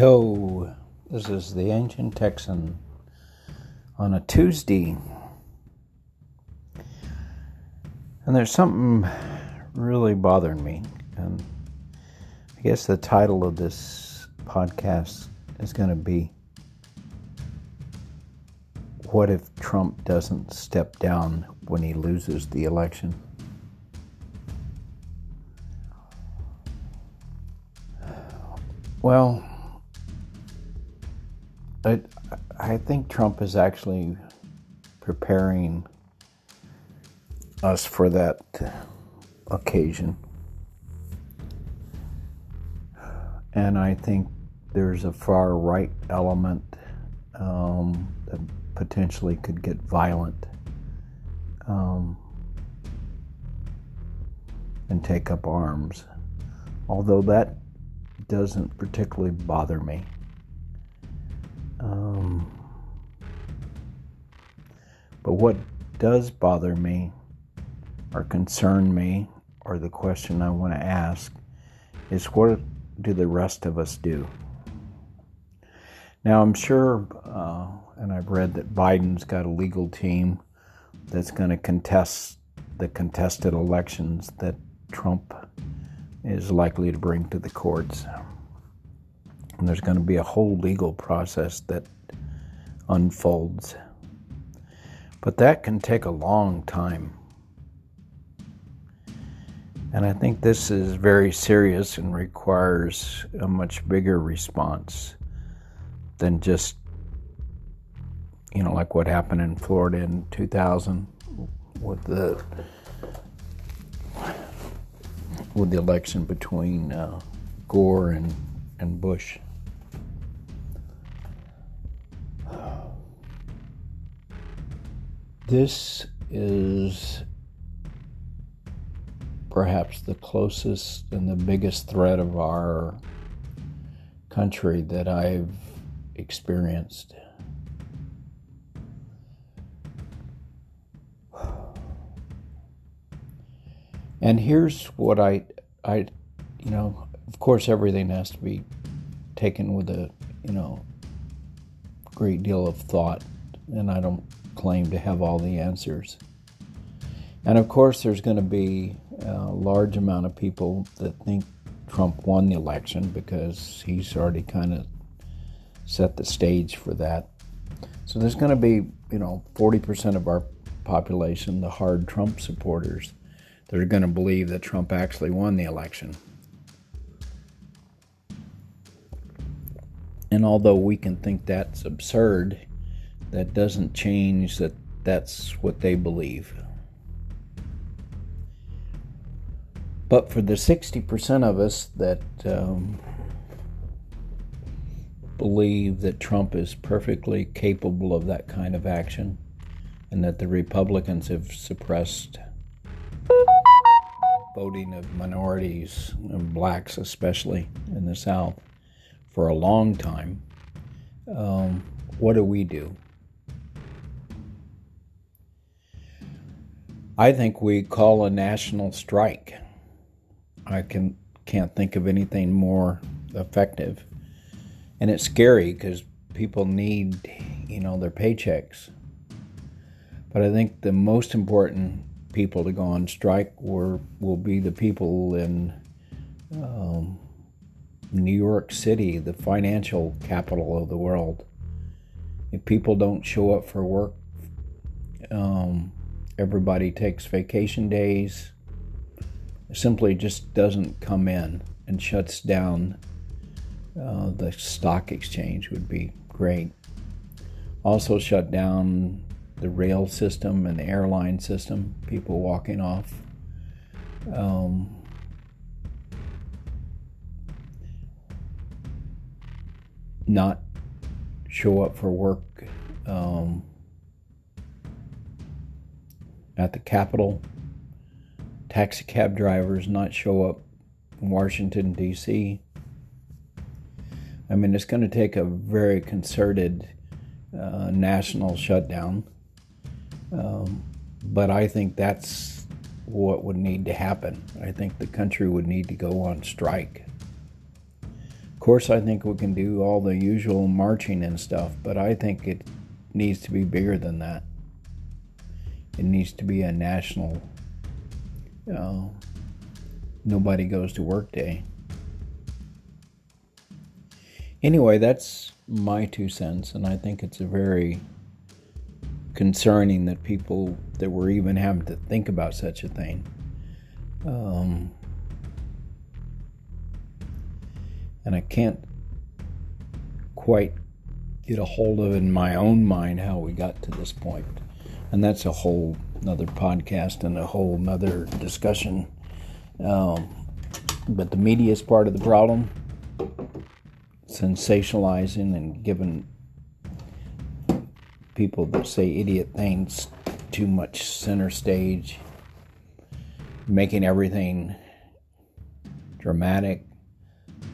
Yo, this is the Ancient Texan on a Tuesday. And there's something really bothering me. And I guess the title of this podcast is going to be What if Trump doesn't step down when he loses the election? Well, I, I think Trump is actually preparing us for that occasion. And I think there's a far right element um, that potentially could get violent um, and take up arms. Although that doesn't particularly bother me. But what does bother me or concern me, or the question I want to ask, is what do the rest of us do? Now, I'm sure, uh, and I've read that Biden's got a legal team that's going to contest the contested elections that Trump is likely to bring to the courts. And there's going to be a whole legal process that unfolds. But that can take a long time. And I think this is very serious and requires a much bigger response than just, you know, like what happened in Florida in 2000 with the with the election between uh, Gore and, and Bush. This is perhaps the closest and the biggest threat of our country that I've experienced. And here's what I, I, you know, of course, everything has to be taken with a, you know, great deal of thought, and I don't claim to have all the answers. And of course, there's going to be a large amount of people that think Trump won the election because he's already kind of set the stage for that. So there's going to be, you know, 40% of our population, the hard Trump supporters that are going to believe that Trump actually won the election. And although we can think that's absurd, that doesn't change that that's what they believe. But for the 60% of us that um, believe that Trump is perfectly capable of that kind of action and that the Republicans have suppressed voting of minorities, and blacks especially in the South, for a long time, um, what do we do? I think we call a national strike. I can can't think of anything more effective, and it's scary because people need, you know, their paychecks. But I think the most important people to go on strike were, will be the people in um, New York City, the financial capital of the world. If people don't show up for work, um, everybody takes vacation days, simply just doesn't come in and shuts down uh, the stock exchange would be great. Also, shut down the rail system and the airline system, people walking off. Um, not show up for work um, at the Capitol. Taxi cab drivers not show up in Washington, D.C. I mean, it's going to take a very concerted uh, national shutdown um, but I think that's what would need to happen. I think the country would need to go on strike. Of course, I think we can do all the usual marching and stuff, but I think it needs to be bigger than that. It needs to be a national, uh, nobody goes to work day. Anyway, that's my two cents, and I think it's a very concerning that people that we're even having to think about such a thing. Um, and I can't quite get a hold of in my own mind how we got to this point. And that's a whole another podcast and a whole another discussion. Um, but the media is part of the problem, sensationalizing and giving people that say idiot things too much center stage, making everything dramatic.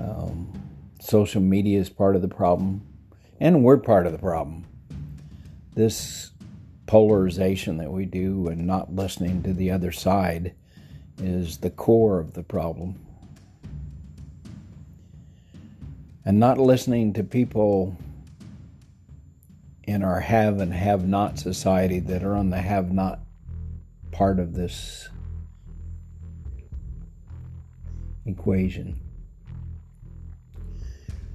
Um, social media is part of the problem, and we're part of the problem. This polarization that we do and not listening to the other side is the core of the problem. And not listening to people in our have and have not society that are on the have not part of this equation.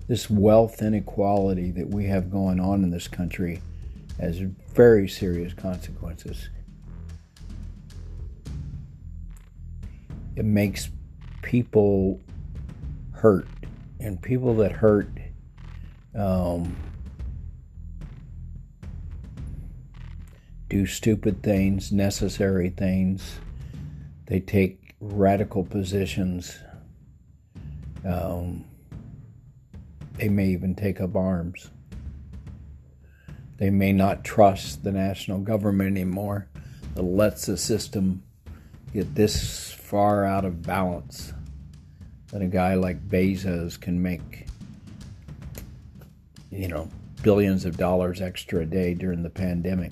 This wealth inequality that we have going on in this country has very serious consequences. It makes people hurt, and people that hurt um, do stupid things, necessary things. They take radical positions. Um, they may even take up arms. They may not trust the national government anymore that lets the system get this far out of balance that a guy like Bezos can make, you know, billions of dollars extra a day during the pandemic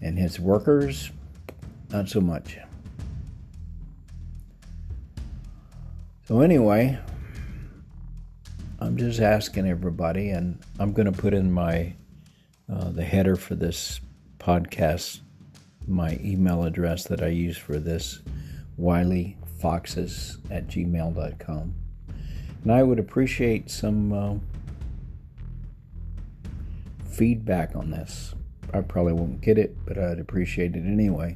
and his workers, not so much. So, anyway, I'm just asking everybody, and I'm going to put in my uh, the header for this podcast, my email address that I use for this, wileyfoxes at gmail.com. And I would appreciate some uh, feedback on this. I probably won't get it, but I'd appreciate it anyway.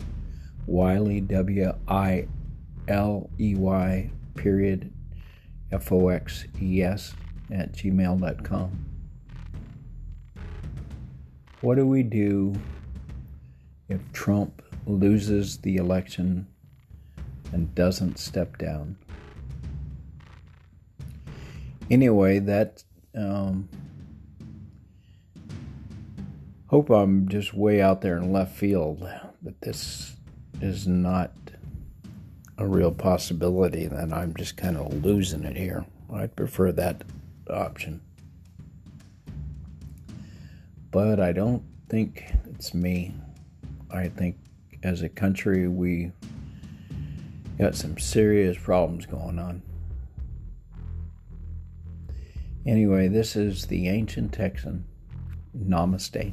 Wiley, W I L E Y, period, F O X E S, at gmail.com. What do we do if Trump loses the election and doesn't step down? Anyway, that. Um, hope I'm just way out there in left field that this is not a real possibility, that I'm just kind of losing it here. I'd prefer that option. But I don't think it's me. I think as a country, we got some serious problems going on. Anyway, this is the Ancient Texan. Namaste.